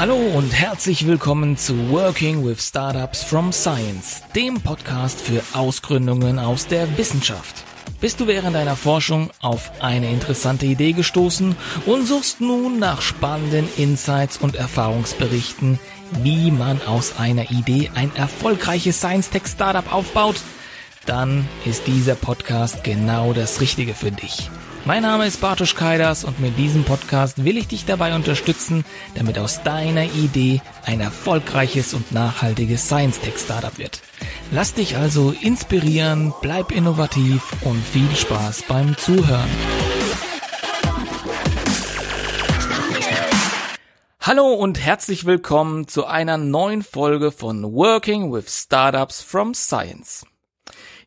Hallo und herzlich willkommen zu Working with Startups from Science, dem Podcast für Ausgründungen aus der Wissenschaft. Bist du während deiner Forschung auf eine interessante Idee gestoßen und suchst nun nach spannenden Insights und Erfahrungsberichten, wie man aus einer Idee ein erfolgreiches Science-Tech-Startup aufbaut? Dann ist dieser Podcast genau das Richtige für dich. Mein Name ist Bartosz Kaidas und mit diesem Podcast will ich dich dabei unterstützen, damit aus deiner Idee ein erfolgreiches und nachhaltiges Science-Tech-Startup wird. Lass dich also inspirieren, bleib innovativ und viel Spaß beim Zuhören. Hallo und herzlich willkommen zu einer neuen Folge von Working with Startups from Science.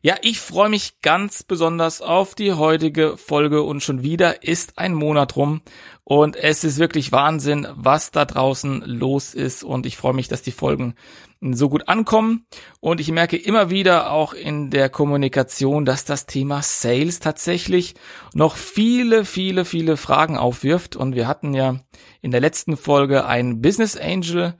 Ja, ich freue mich ganz besonders auf die heutige Folge und schon wieder ist ein Monat rum und es ist wirklich Wahnsinn, was da draußen los ist und ich freue mich, dass die Folgen so gut ankommen und ich merke immer wieder auch in der Kommunikation, dass das Thema Sales tatsächlich noch viele, viele, viele Fragen aufwirft und wir hatten ja in der letzten Folge einen Business Angel,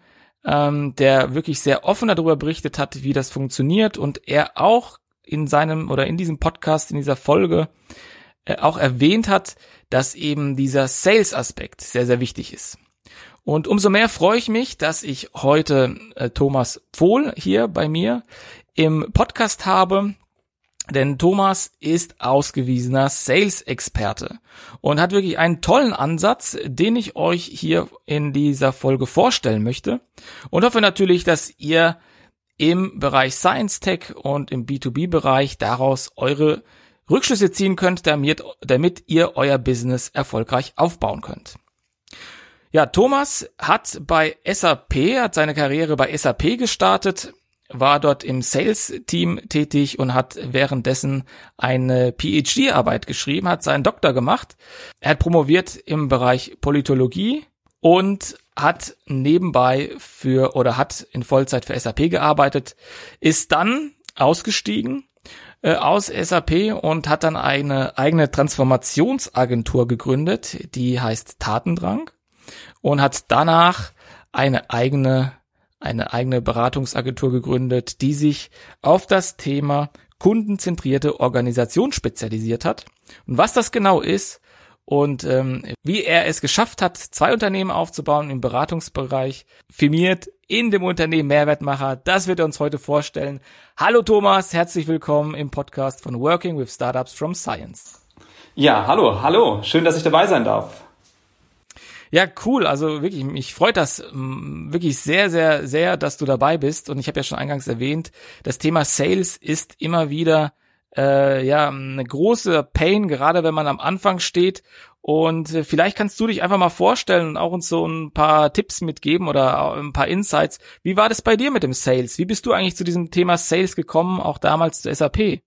ähm, der wirklich sehr offen darüber berichtet hat, wie das funktioniert und er auch in seinem oder in diesem Podcast, in dieser Folge äh, auch erwähnt hat, dass eben dieser Sales-Aspekt sehr, sehr wichtig ist. Und umso mehr freue ich mich, dass ich heute äh, Thomas Pfohl hier bei mir im Podcast habe. Denn Thomas ist ausgewiesener Sales-Experte und hat wirklich einen tollen Ansatz, den ich euch hier in dieser Folge vorstellen möchte. Und hoffe natürlich, dass ihr im Bereich Science Tech und im B2B-Bereich daraus eure Rückschlüsse ziehen könnt, damit, damit ihr euer Business erfolgreich aufbauen könnt. Ja, Thomas hat bei SAP, hat seine Karriere bei SAP gestartet, war dort im Sales-Team tätig und hat währenddessen eine PhD-Arbeit geschrieben, hat seinen Doktor gemacht. Er hat promoviert im Bereich Politologie und hat nebenbei für oder hat in Vollzeit für SAP gearbeitet, ist dann ausgestiegen äh, aus SAP und hat dann eine eigene Transformationsagentur gegründet, die heißt Tatendrang und hat danach eine eigene eine eigene Beratungsagentur gegründet, die sich auf das Thema kundenzentrierte Organisation spezialisiert hat. Und was das genau ist, und ähm, wie er es geschafft hat, zwei Unternehmen aufzubauen im Beratungsbereich, firmiert in dem Unternehmen Mehrwertmacher, das wird er uns heute vorstellen. Hallo Thomas, herzlich willkommen im Podcast von Working with Startups from Science. Ja, hallo, hallo, schön, dass ich dabei sein darf. Ja, cool. Also wirklich, mich freut das mm, wirklich sehr, sehr, sehr, dass du dabei bist. Und ich habe ja schon eingangs erwähnt, das Thema Sales ist immer wieder äh, ja eine große Pain, gerade wenn man am Anfang steht. Und äh, vielleicht kannst du dich einfach mal vorstellen und auch uns so ein paar Tipps mitgeben oder ein paar Insights. Wie war das bei dir mit dem Sales? Wie bist du eigentlich zu diesem Thema Sales gekommen, auch damals zu SAP?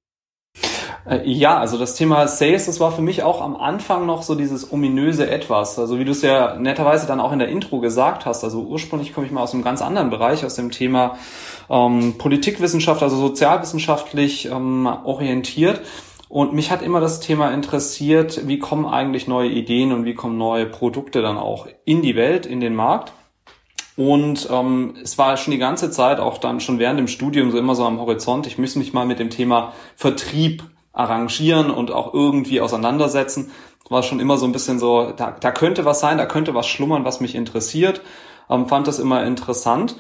Äh, ja, also das Thema Sales, das war für mich auch am Anfang noch so dieses ominöse Etwas. Also wie du es ja netterweise dann auch in der Intro gesagt hast. Also ursprünglich komme ich mal aus einem ganz anderen Bereich, aus dem Thema ähm, Politikwissenschaft, also sozialwissenschaftlich ähm, orientiert. Und mich hat immer das Thema interessiert, wie kommen eigentlich neue Ideen und wie kommen neue Produkte dann auch in die Welt, in den Markt. Und ähm, es war schon die ganze Zeit, auch dann schon während dem Studium, so immer so am Horizont, ich müsste mich mal mit dem Thema Vertrieb arrangieren und auch irgendwie auseinandersetzen. War schon immer so ein bisschen so, da, da könnte was sein, da könnte was schlummern, was mich interessiert. Ähm, fand das immer interessant.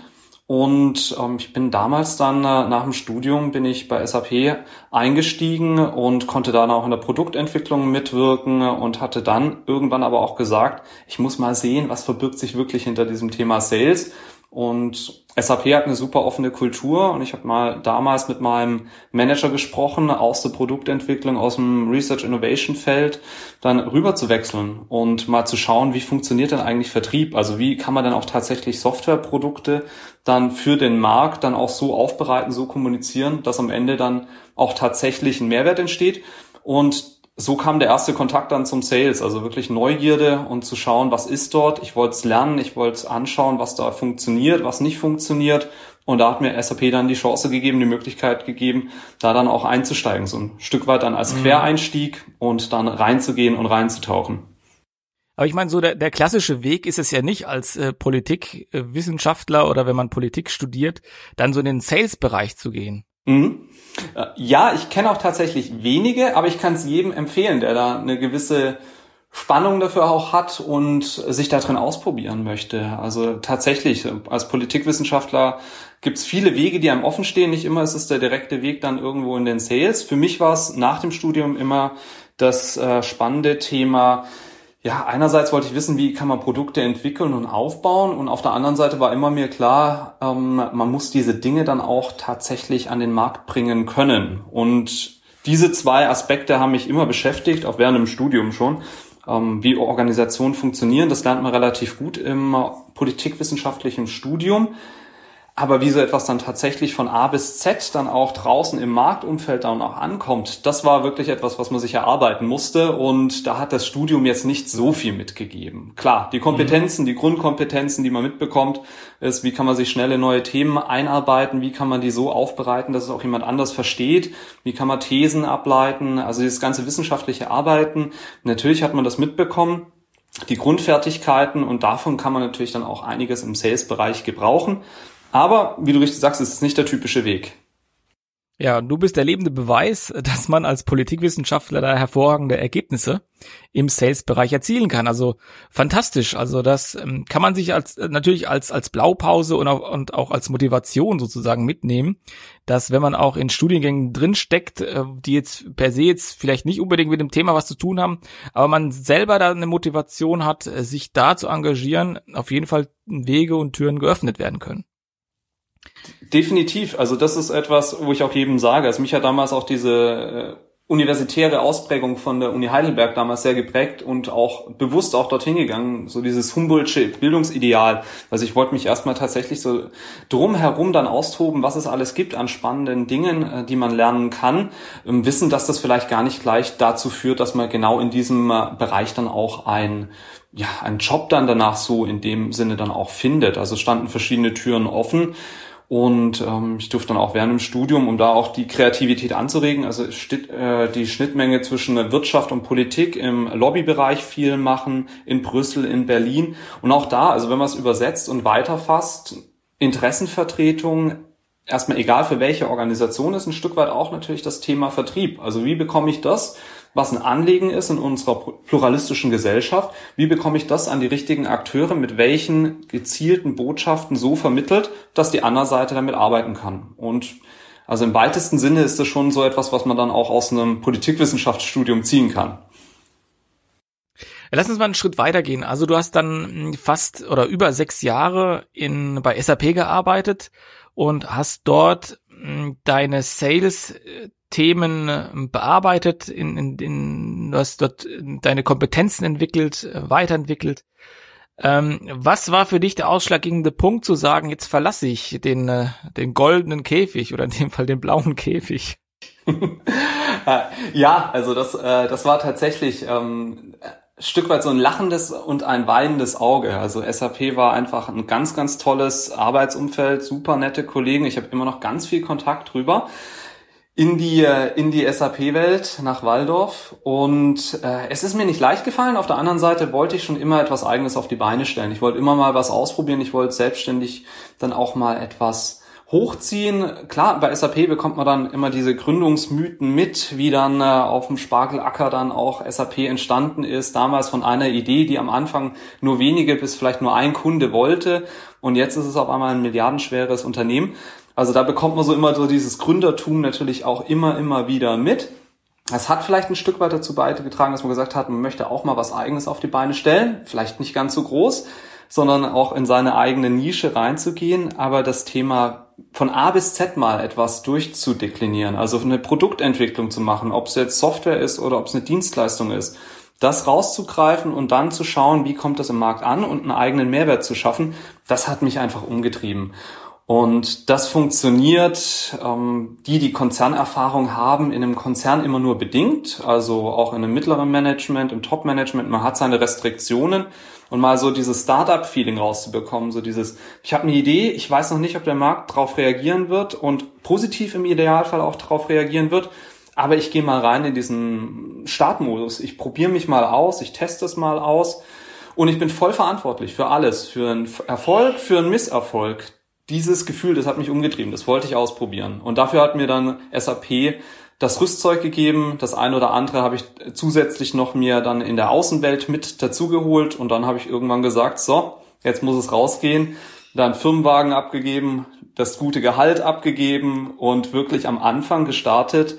Und ähm, ich bin damals dann äh, nach dem Studium bin ich bei SAP eingestiegen und konnte dann auch in der Produktentwicklung mitwirken und hatte dann irgendwann aber auch gesagt, ich muss mal sehen, was verbirgt sich wirklich hinter diesem Thema Sales und SAP hat eine super offene Kultur und ich habe mal damals mit meinem Manager gesprochen aus der Produktentwicklung, aus dem Research Innovation Feld, dann rüber zu wechseln und mal zu schauen, wie funktioniert denn eigentlich Vertrieb? Also wie kann man dann auch tatsächlich Softwareprodukte dann für den Markt dann auch so aufbereiten, so kommunizieren, dass am Ende dann auch tatsächlich ein Mehrwert entsteht. Und so kam der erste Kontakt dann zum Sales, also wirklich Neugierde und zu schauen, was ist dort. Ich wollte es lernen, ich wollte es anschauen, was da funktioniert, was nicht funktioniert. Und da hat mir SAP dann die Chance gegeben, die Möglichkeit gegeben, da dann auch einzusteigen, so ein Stück weit dann als mhm. Quereinstieg und dann reinzugehen und reinzutauchen. Aber ich meine, so der, der klassische Weg ist es ja nicht als äh, Politikwissenschaftler oder wenn man Politik studiert, dann so in den Sales-Bereich zu gehen. Mhm. Äh, ja, ich kenne auch tatsächlich wenige, aber ich kann es jedem empfehlen, der da eine gewisse Spannung dafür auch hat und sich da drin ausprobieren möchte. Also tatsächlich, als Politikwissenschaftler gibt es viele Wege, die einem offen stehen. Nicht immer ist es der direkte Weg dann irgendwo in den Sales. Für mich war es nach dem Studium immer das äh, spannende Thema, ja, einerseits wollte ich wissen, wie kann man Produkte entwickeln und aufbauen und auf der anderen Seite war immer mir klar, ähm, man muss diese Dinge dann auch tatsächlich an den Markt bringen können. Und diese zwei Aspekte haben mich immer beschäftigt, auch während dem Studium schon. Ähm, wie Organisationen funktionieren, das lernt man relativ gut im politikwissenschaftlichen Studium. Aber wie so etwas dann tatsächlich von A bis Z dann auch draußen im Marktumfeld dann auch ankommt, das war wirklich etwas, was man sich erarbeiten musste. Und da hat das Studium jetzt nicht so viel mitgegeben. Klar, die Kompetenzen, mhm. die Grundkompetenzen, die man mitbekommt, ist, wie kann man sich schnell in neue Themen einarbeiten, wie kann man die so aufbereiten, dass es auch jemand anders versteht, wie kann man Thesen ableiten, also dieses ganze wissenschaftliche Arbeiten. Natürlich hat man das mitbekommen die Grundfertigkeiten und davon kann man natürlich dann auch einiges im Sales-Bereich gebrauchen. Aber, wie du richtig sagst, ist es nicht der typische Weg. Ja, du bist der lebende Beweis, dass man als Politikwissenschaftler da hervorragende Ergebnisse im Sales-Bereich erzielen kann. Also fantastisch. Also das ähm, kann man sich als natürlich als als Blaupause und auch, und auch als Motivation sozusagen mitnehmen, dass wenn man auch in Studiengängen drin steckt, äh, die jetzt per se jetzt vielleicht nicht unbedingt mit dem Thema was zu tun haben, aber man selber da eine Motivation hat, äh, sich da zu engagieren, auf jeden Fall Wege und Türen geöffnet werden können. Definitiv. Also das ist etwas, wo ich auch jedem sage. Also mich hat damals auch diese äh, universitäre Ausprägung von der Uni Heidelberg damals sehr geprägt und auch bewusst auch dorthin gegangen, so dieses Humboldtsche Bildungsideal. Also ich wollte mich erstmal tatsächlich so drumherum dann austoben, was es alles gibt an spannenden Dingen, äh, die man lernen kann, wissen, dass das vielleicht gar nicht gleich dazu führt, dass man genau in diesem äh, Bereich dann auch ein ja, einen Job dann danach so in dem Sinne dann auch findet. Also standen verschiedene Türen offen und ähm, ich durfte dann auch während dem Studium, um da auch die Kreativität anzuregen, also äh, die Schnittmenge zwischen Wirtschaft und Politik im Lobbybereich viel machen, in Brüssel, in Berlin. Und auch da, also wenn man es übersetzt und weiterfasst, Interessenvertretung, erstmal egal für welche Organisation ist, ein Stück weit auch natürlich das Thema Vertrieb. Also wie bekomme ich das was ein Anliegen ist in unserer pluralistischen Gesellschaft. Wie bekomme ich das an die richtigen Akteure, mit welchen gezielten Botschaften so vermittelt, dass die andere Seite damit arbeiten kann? Und also im weitesten Sinne ist das schon so etwas, was man dann auch aus einem Politikwissenschaftsstudium ziehen kann. Lass uns mal einen Schritt weitergehen. Also du hast dann fast oder über sechs Jahre in, bei SAP gearbeitet und hast dort hm, deine Sales Themen äh, bearbeitet, in, in, in, du hast dort deine Kompetenzen entwickelt, äh, weiterentwickelt. Ähm, was war für dich der ausschlaggebende Punkt zu sagen, jetzt verlasse ich den, äh, den goldenen Käfig oder in dem Fall den blauen Käfig? ja, also das, äh, das war tatsächlich ähm, Stück weit so ein lachendes und ein weinendes Auge. Also SAP war einfach ein ganz, ganz tolles Arbeitsumfeld, super nette Kollegen. Ich habe immer noch ganz viel Kontakt drüber in die, in die SAP-Welt nach Waldorf. Und äh, es ist mir nicht leicht gefallen. Auf der anderen Seite wollte ich schon immer etwas Eigenes auf die Beine stellen. Ich wollte immer mal was ausprobieren. Ich wollte selbstständig dann auch mal etwas hochziehen. Klar, bei SAP bekommt man dann immer diese Gründungsmythen mit, wie dann äh, auf dem Spargelacker dann auch SAP entstanden ist. Damals von einer Idee, die am Anfang nur wenige bis vielleicht nur ein Kunde wollte. Und jetzt ist es auf einmal ein milliardenschweres Unternehmen. Also da bekommt man so immer so dieses Gründertum natürlich auch immer, immer wieder mit. Es hat vielleicht ein Stück weit dazu beigetragen, dass man gesagt hat, man möchte auch mal was Eigenes auf die Beine stellen. Vielleicht nicht ganz so groß, sondern auch in seine eigene Nische reinzugehen. Aber das Thema von A bis Z mal etwas durchzudeklinieren, also eine Produktentwicklung zu machen, ob es jetzt Software ist oder ob es eine Dienstleistung ist, das rauszugreifen und dann zu schauen, wie kommt das im Markt an und einen eigenen Mehrwert zu schaffen, das hat mich einfach umgetrieben. Und das funktioniert, ähm, die, die Konzernerfahrung haben, in einem Konzern immer nur bedingt, also auch in einem mittleren Management, im Top-Management, man hat seine Restriktionen und mal so dieses Startup-Feeling rauszubekommen, so dieses, ich habe eine Idee, ich weiß noch nicht, ob der Markt darauf reagieren wird und positiv im Idealfall auch darauf reagieren wird, aber ich gehe mal rein in diesen Startmodus, ich probiere mich mal aus, ich teste es mal aus Und ich bin voll verantwortlich für alles, für einen Erfolg, für einen Misserfolg. Dieses Gefühl, das hat mich umgetrieben, das wollte ich ausprobieren. Und dafür hat mir dann SAP das Rüstzeug gegeben. Das eine oder andere habe ich zusätzlich noch mir dann in der Außenwelt mit dazugeholt. Und dann habe ich irgendwann gesagt, so, jetzt muss es rausgehen. Dann Firmenwagen abgegeben, das gute Gehalt abgegeben und wirklich am Anfang gestartet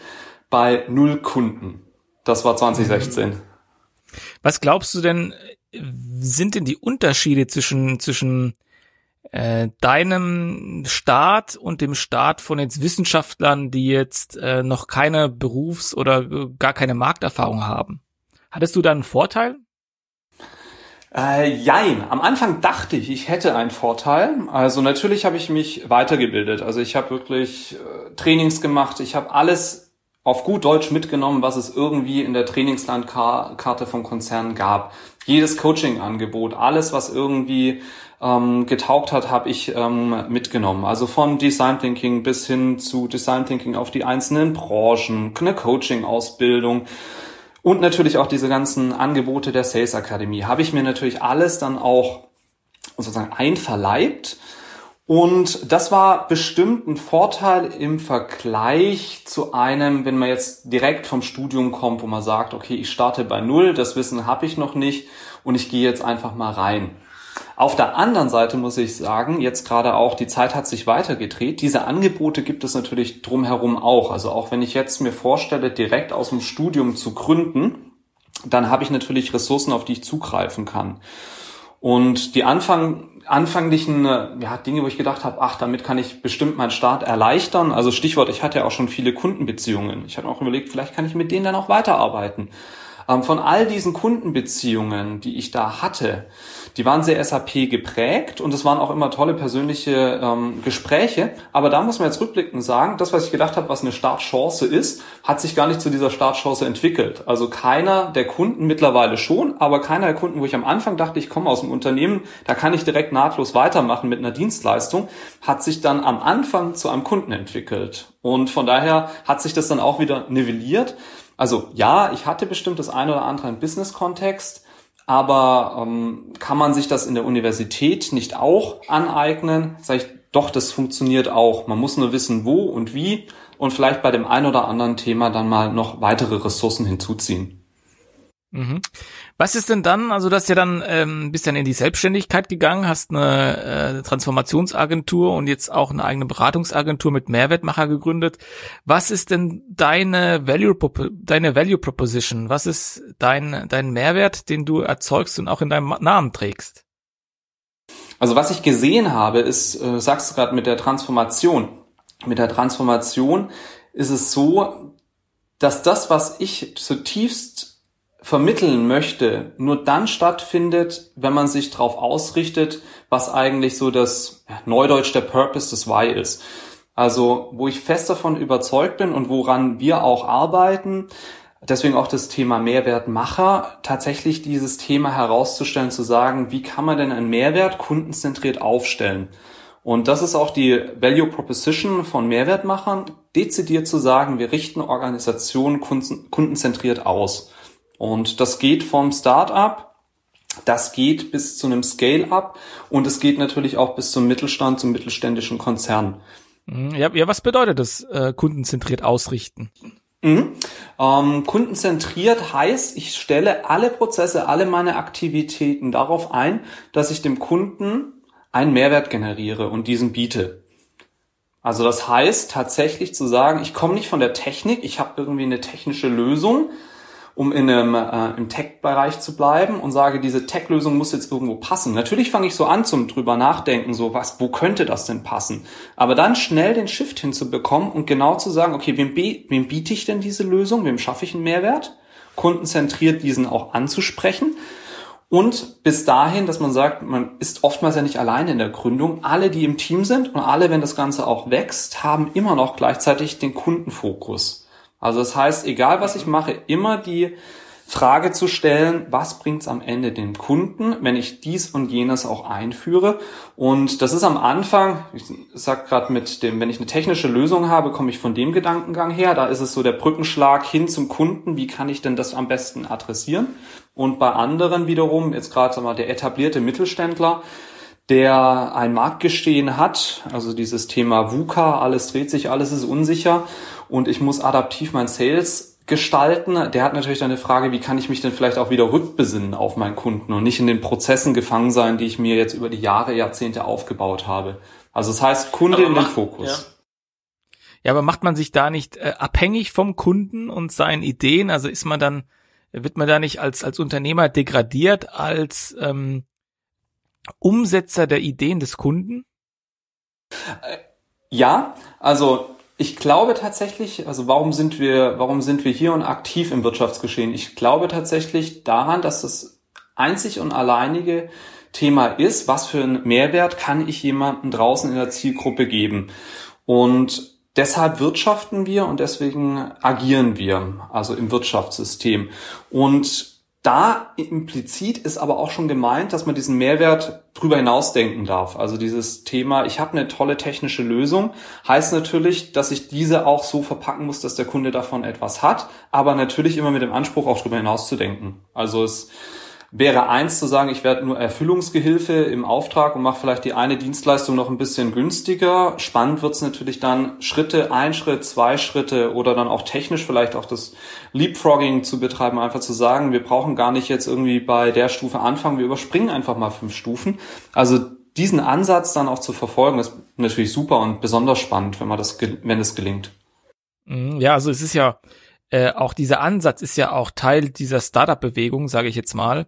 bei null Kunden. Das war 2016. Was glaubst du denn, sind denn die Unterschiede zwischen, zwischen äh, deinem Start und dem Start von jetzt Wissenschaftlern, die jetzt äh, noch keine Berufs- oder gar keine Markterfahrung haben? Hattest du da einen Vorteil? Äh, jein. Am Anfang dachte ich, ich hätte einen Vorteil. Also natürlich habe ich mich weitergebildet. Also ich habe wirklich äh, Trainings gemacht. Ich habe alles auf gut Deutsch mitgenommen, was es irgendwie in der Trainingslandkarte vom Konzern gab. Jedes Coaching-Angebot, alles, was irgendwie ähm, getaugt hat, habe ich ähm, mitgenommen. Also von Design Thinking bis hin zu Design Thinking auf die einzelnen Branchen, eine Coaching-Ausbildung und natürlich auch diese ganzen Angebote der Sales Akademie. Habe ich mir natürlich alles dann auch sozusagen einverleibt und das war bestimmt ein Vorteil im Vergleich zu einem, wenn man jetzt direkt vom Studium kommt, wo man sagt, okay, ich starte bei Null, das Wissen habe ich noch nicht und ich gehe jetzt einfach mal rein. Auf der anderen Seite muss ich sagen, jetzt gerade auch, die Zeit hat sich weitergedreht. Diese Angebote gibt es natürlich drumherum auch. Also auch wenn ich jetzt mir vorstelle, direkt aus dem Studium zu gründen, dann habe ich natürlich Ressourcen, auf die ich zugreifen kann. Und die Anfang, anfänglichen ja, Dinge, wo ich gedacht habe, ach, damit kann ich bestimmt meinen Start erleichtern. Also Stichwort, ich hatte ja auch schon viele Kundenbeziehungen. Ich hatte auch überlegt, vielleicht kann ich mit denen dann auch weiterarbeiten. Ähm, von all diesen Kundenbeziehungen, die ich da hatte, die waren sehr SAP geprägt und es waren auch immer tolle persönliche ähm, Gespräche. Aber da muss man jetzt rückblickend sagen, das, was ich gedacht habe, was eine Startchance ist, hat sich gar nicht zu dieser Startchance entwickelt. Also keiner der Kunden mittlerweile schon, aber keiner der Kunden, wo ich am Anfang dachte, ich komme aus dem Unternehmen, da kann ich direkt nahtlos weitermachen mit einer Dienstleistung, hat sich dann am Anfang zu einem Kunden entwickelt. Und von daher hat sich das dann auch wieder nivelliert. Also ja, ich hatte bestimmt das eine oder andere im Business-Kontext, aber ähm, kann man sich das in der Universität nicht auch aneignen? Sag ich, doch, das funktioniert auch. Man muss nur wissen, wo und wie und vielleicht bei dem ein oder anderen Thema dann mal noch weitere Ressourcen hinzuziehen. Mhm. Was ist denn dann, also du hast dann ähm, bist dann in die Selbstständigkeit gegangen, hast eine äh, Transformationsagentur und jetzt auch eine eigene Beratungsagentur mit Mehrwertmacher gegründet. Was ist denn deine Value deine Value Proposition? Was ist dein dein Mehrwert, den du erzeugst und auch in deinem Namen trägst? Also was ich gesehen habe, ist, äh, sagst du gerade mit der Transformation. Mit der Transformation ist es so, dass das, was ich zutiefst vermitteln möchte, nur dann stattfindet, wenn man sich darauf ausrichtet, was eigentlich so das Neudeutsch der Purpose des Why ist. Also wo ich fest davon überzeugt bin und woran wir auch arbeiten, deswegen auch das Thema Mehrwertmacher, tatsächlich dieses Thema herauszustellen, zu sagen, wie kann man denn einen Mehrwert kundenzentriert aufstellen? Und das ist auch die Value Proposition von Mehrwertmachern, dezidiert zu sagen, wir richten Organisationen kundenzentriert aus. Und das geht vom Start-up, das geht bis zu einem Scale-up und es geht natürlich auch bis zum Mittelstand, zum mittelständischen Konzern. Mhm. Ja, ja was bedeutet das, äh, kundenzentriert ausrichten? Mhm. Ähm, kundenzentriert heißt, ich stelle alle Prozesse, alle meine Aktivitäten darauf ein, dass ich dem Kunden einen Mehrwert generiere und diesen biete. Also das heißt tatsächlich zu sagen, ich komme nicht von der Technik, ich habe irgendwie eine technische Lösung, um in einem, äh, im Tech-Bereich zu bleiben und sage, diese Tech-Lösung muss jetzt irgendwo passen. Natürlich fange ich so an zum drüber nachdenken, so was, wo könnte das denn passen? Aber dann schnell den Shift hinzubekommen und genau zu sagen, okay, wem, wem biete ich denn diese Lösung? Wem schaffe ich einen Mehrwert? Kundenzentriert diesen auch anzusprechen. Und bis dahin, dass man sagt, man ist oftmals ja nicht alleine in der Gründung. Alle, die im Team sind und alle, wenn das Ganze auch wächst, haben immer noch gleichzeitig den Kundenfokus. Also das heißt, egal was ich mache, immer die Frage zu stellen, was bringt's am Ende dem Kunden, wenn ich dies und jenes auch einführe. Und das ist am Anfang, ich sag gerade mit dem, wenn ich eine technische Lösung habe, komme ich von dem Gedankengang her. Da ist es so der Brückenschlag hin zum Kunden. Wie kann ich denn das am besten adressieren? Und bei anderen wiederum, jetzt gerade mal der etablierte Mittelständler, der ein Marktgestehen hat, also dieses Thema VUCA, alles dreht sich, alles ist unsicher und ich muss adaptiv mein Sales gestalten. Der hat natürlich dann eine Frage, wie kann ich mich denn vielleicht auch wieder rückbesinnen auf meinen Kunden und nicht in den Prozessen gefangen sein, die ich mir jetzt über die Jahre, Jahrzehnte aufgebaut habe. Also das heißt, Kunde in den Fokus. Ja. ja. aber macht man sich da nicht äh, abhängig vom Kunden und seinen Ideen? Also ist man dann, wird man da nicht als, als Unternehmer degradiert, als ähm, Umsetzer der Ideen des Kunden? Ja, also ich glaube tatsächlich, also warum sind wir, warum sind wir hier und aktiv im Wirtschaftsgeschehen? Ich glaube tatsächlich daran, dass das einzig und alleinige Thema ist, was für einen Mehrwert kann ich jemandem draußen in der Zielgruppe geben? Und deshalb wirtschaften wir und deswegen agieren wir, also im Wirtschaftssystem. Und da implizit ist aber auch schon gemeint, dass man diesen Mehrwert drüber hinausdenken darf. Also dieses Thema, ich habe eine tolle technische Lösung, heißt natürlich, dass ich diese auch so verpacken muss, dass der Kunde davon etwas hat, aber natürlich immer mit dem Anspruch auch drüber hinauszudenken. Also es wäre eins zu sagen, ich werde nur Erfüllungsgehilfe im Auftrag und mache vielleicht die eine Dienstleistung noch ein bisschen günstiger. Spannend wird es natürlich dann Schritte, ein Schritt, zwei Schritte oder dann auch technisch vielleicht auch das Leapfrogging zu betreiben, einfach zu sagen, wir brauchen gar nicht jetzt irgendwie bei der Stufe anfangen, wir überspringen einfach mal fünf Stufen. Also diesen Ansatz dann auch zu verfolgen, ist natürlich super und besonders spannend, wenn man das, wenn es gelingt. Mhm, ja, also es ist ja, äh, auch dieser Ansatz ist ja auch Teil dieser Startup-Bewegung, sage ich jetzt mal,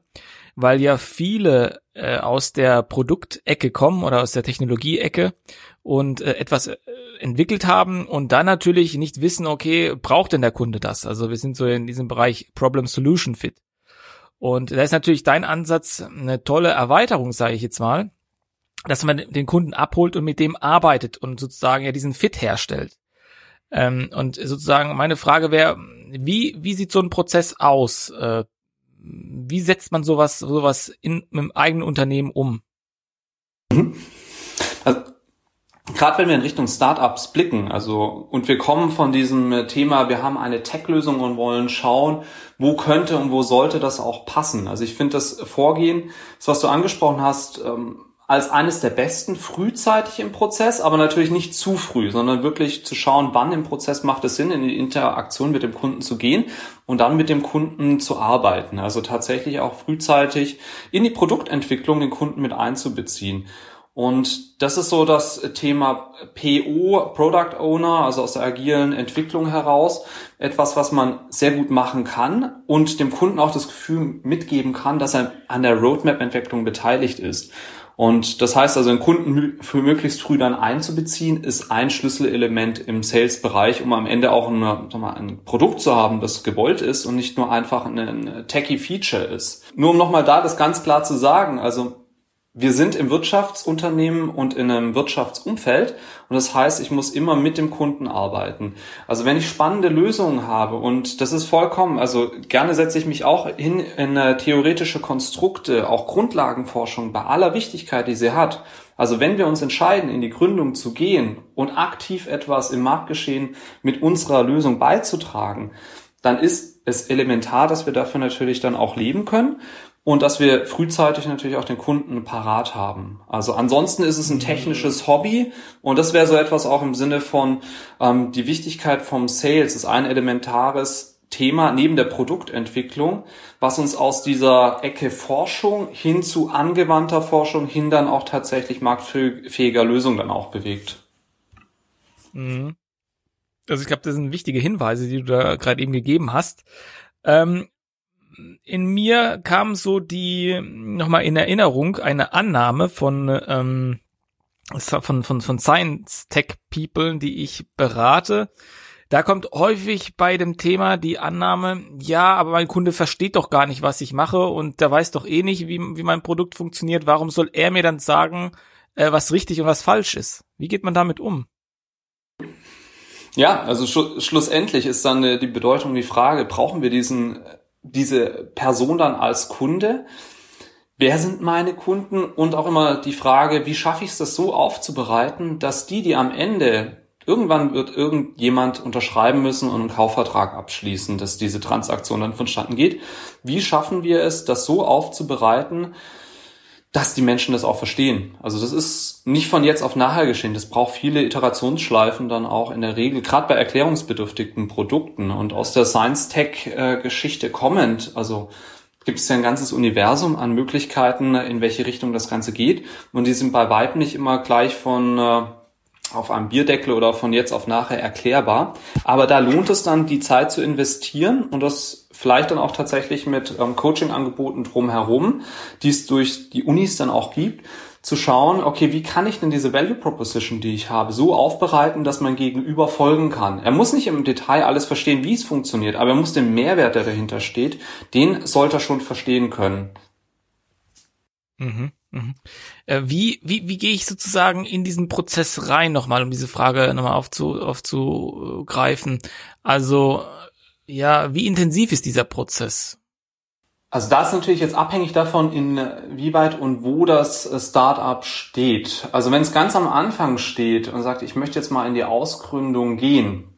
weil ja viele äh, aus der Produktecke kommen oder aus der Technologie-Ecke und äh, etwas äh, entwickelt haben und dann natürlich nicht wissen, okay, braucht denn der Kunde das? Also wir sind so in diesem Bereich Problem-Solution Fit. Und da ist natürlich dein Ansatz eine tolle Erweiterung, sage ich jetzt mal, dass man den Kunden abholt und mit dem arbeitet und sozusagen ja diesen Fit herstellt. Ähm, und sozusagen meine Frage wäre, wie, wie sieht so ein Prozess aus? Äh, wie setzt man sowas, sowas in, im eigenen Unternehmen um? Mhm. Also, Gerade wenn wir in Richtung Startups blicken, also und wir kommen von diesem Thema, wir haben eine Tech-Lösung und wollen schauen, wo könnte und wo sollte das auch passen. Also ich finde das Vorgehen, das was du angesprochen hast, ähm, als eines der besten frühzeitig im Prozess, aber natürlich nicht zu früh, sondern wirklich zu schauen, wann im Prozess macht es Sinn, in die Interaktion mit dem Kunden zu gehen und dann mit dem Kunden zu arbeiten. Also tatsächlich auch frühzeitig in die Produktentwicklung den Kunden mit einzubeziehen. Und das ist so das Thema PO, Product Owner, also aus der agilen Entwicklung heraus, etwas, was man sehr gut machen kann und dem Kunden auch das Gefühl mitgeben kann, dass er an der Roadmap-Entwicklung beteiligt ist. Und das heißt also, einen Kunden für möglichst früh dann einzubeziehen, ist ein Schlüsselelement im Sales-Bereich, um am Ende auch eine, mal, ein Produkt zu haben, das gewollt ist und nicht nur einfach ein techy Feature ist. Nur um nochmal da das ganz klar zu sagen, also wir sind im Wirtschaftsunternehmen und in einem Wirtschaftsumfeld und das heißt, ich muss immer mit dem Kunden arbeiten. Also wenn ich spannende Lösungen habe und das ist vollkommen, also gerne setze ich mich auch hin in äh, theoretische Konstrukte, auch Grundlagenforschung bei aller Wichtigkeit, die sie hat. Also wenn wir uns entscheiden, in die Gründung zu gehen und aktiv etwas im Marktgeschehen mit unserer Lösung beizutragen, dann ist es elementar, dass wir dafür natürlich dann auch leben können und dass wir frühzeitig natürlich auch den Kunden parat haben. Also ansonsten ist es ein technisches Hobby und das wäre so etwas auch im Sinne von ähm, die Wichtigkeit vom Sales ist ein elementares Thema neben der Produktentwicklung, was uns aus dieser Ecke Forschung hin zu angewandter Forschung hin dann auch tatsächlich marktfähiger Lösungen dann auch bewegt. Mhm. Also ich glaube, das sind wichtige Hinweise, die du da gerade eben gegeben hast. Ähm, in mir kam so die nochmal in Erinnerung eine Annahme von ähm, von von von Science Tech People, die ich berate. Da kommt häufig bei dem Thema die Annahme, ja, aber mein Kunde versteht doch gar nicht, was ich mache und der weiß doch eh nicht, wie, wie mein Produkt funktioniert. Warum soll er mir dann sagen, äh, was richtig und was falsch ist? Wie geht man damit um? Ja, also sch schlussendlich ist dann äh, die Bedeutung die Frage, brauchen wir diesen diese Person dann als Kunde. Wer sind meine Kunden? Und auch immer die Frage, wie schaffe ich es, das so aufzubereiten, dass die, die am Ende irgendwann wird irgendjemand unterschreiben müssen und einen Kaufvertrag abschließen, dass diese Transaktion dann vonstatten geht. Wie schaffen wir es, das so aufzubereiten, dass die Menschen das auch verstehen. Also das ist nicht von jetzt auf nachher geschehen. Das braucht viele Iterationsschleifen dann auch in der Regel, gerade bei erklärungsbedürftigen Produkten. Und aus der Science-Tech-Geschichte kommend, also gibt es ja ein ganzes Universum an Möglichkeiten, in welche Richtung das Ganze geht. Und die sind bei weitem nicht immer gleich von äh, auf einem Bierdeckel oder von jetzt auf nachher erklärbar. Aber da lohnt es dann, die Zeit zu investieren und das vielleicht dann auch tatsächlich mit ähm, Coaching-Angeboten drumherum, die es durch die Unis dann auch gibt, zu schauen, okay, wie kann ich denn diese Value Proposition, die ich habe, so aufbereiten, dass mein Gegenüber folgen kann. Er muss nicht im Detail alles verstehen, wie es funktioniert, aber er muss den Mehrwert, der dahinter steht, den sollte er schon verstehen können. Mhm, mhm. Äh, wie, wie, wie gehe ich sozusagen in diesen Prozess rein, nochmal, um diese Frage nochmal aufzu, aufzugreifen? Also, ja, wie intensiv ist dieser Prozess? Also da ist natürlich jetzt abhängig davon, inwieweit und wo das Startup steht. Also wenn es ganz am Anfang steht und sagt, ich möchte jetzt mal in die Ausgründung gehen,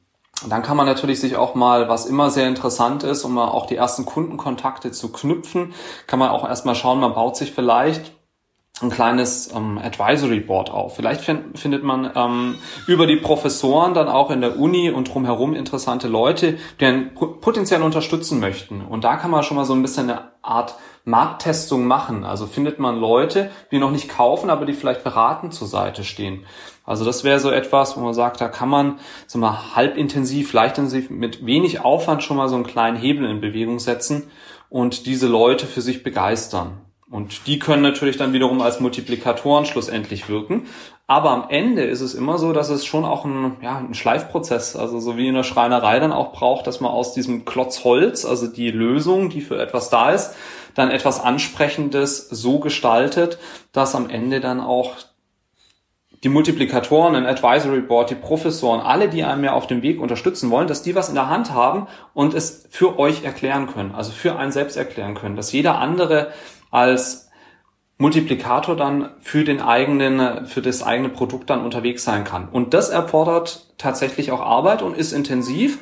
dann kann man natürlich sich auch mal, was immer sehr interessant ist, um auch die ersten Kundenkontakte zu knüpfen, kann man auch erstmal schauen, man baut sich vielleicht ein kleines ähm, Advisory Board auf. Vielleicht find, findet man ähm, über die Professoren dann auch in der Uni und drumherum interessante Leute, die einen potenziell unterstützen möchten. Und da kann man schon mal so ein bisschen eine Art Markttestung machen. Also findet man Leute, die noch nicht kaufen, aber die vielleicht beratend zur Seite stehen. Also das wäre so etwas, wo man sagt, da kann man so mal halbintensiv, leichtintensiv mit wenig Aufwand schon mal so einen kleinen Hebel in Bewegung setzen und diese Leute für sich begeistern. Und die können natürlich dann wiederum als Multiplikatoren schlussendlich wirken. Aber am Ende ist es immer so, dass es schon auch ein, ja, ein Schleifprozess, also so wie in der Schreinerei dann auch braucht, dass man aus diesem Klotz Holz, also die Lösung, die für etwas da ist, dann etwas Ansprechendes so gestaltet, dass am Ende dann auch die Multiplikatoren, ein Advisory Board, die Professoren, alle, die einem ja auf dem Weg unterstützen wollen, dass die was in der Hand haben und es für euch erklären können, also für einen selbst erklären können, dass jeder andere als Multiplikator dann für den eigenen, für das eigene Produkt dann unterwegs sein kann. Und das erfordert tatsächlich auch Arbeit und ist intensiv.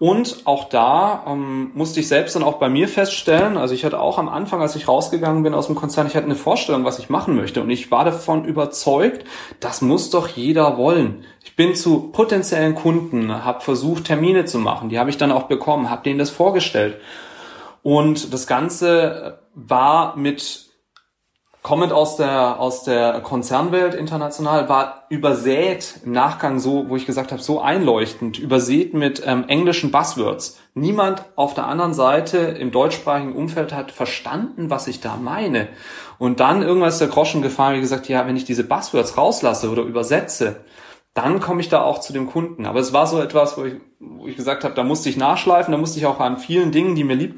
Und auch da ähm, musste ich selbst dann auch bei mir feststellen, also ich hatte auch am Anfang, als ich rausgegangen bin aus dem Konzern, ich hatte eine Vorstellung, was ich machen möchte. Und ich war davon überzeugt, das muss doch jeder wollen. Ich bin zu potenziellen Kunden, habe versucht, Termine zu machen. Die habe ich dann auch bekommen, habe denen das vorgestellt. Und das Ganze war mit kommend aus der aus der Konzernwelt international war übersät im Nachgang so, wo ich gesagt habe, so einleuchtend übersät mit ähm, englischen Buzzwords. Niemand auf der anderen Seite im deutschsprachigen Umfeld hat verstanden, was ich da meine. Und dann irgendwas der Groschen gefallen, wie gesagt, ja, wenn ich diese Buzzwords rauslasse oder übersetze, dann komme ich da auch zu dem Kunden. Aber es war so etwas, wo ich, wo ich gesagt habe, da musste ich nachschleifen, da musste ich auch an vielen Dingen, die mir lieb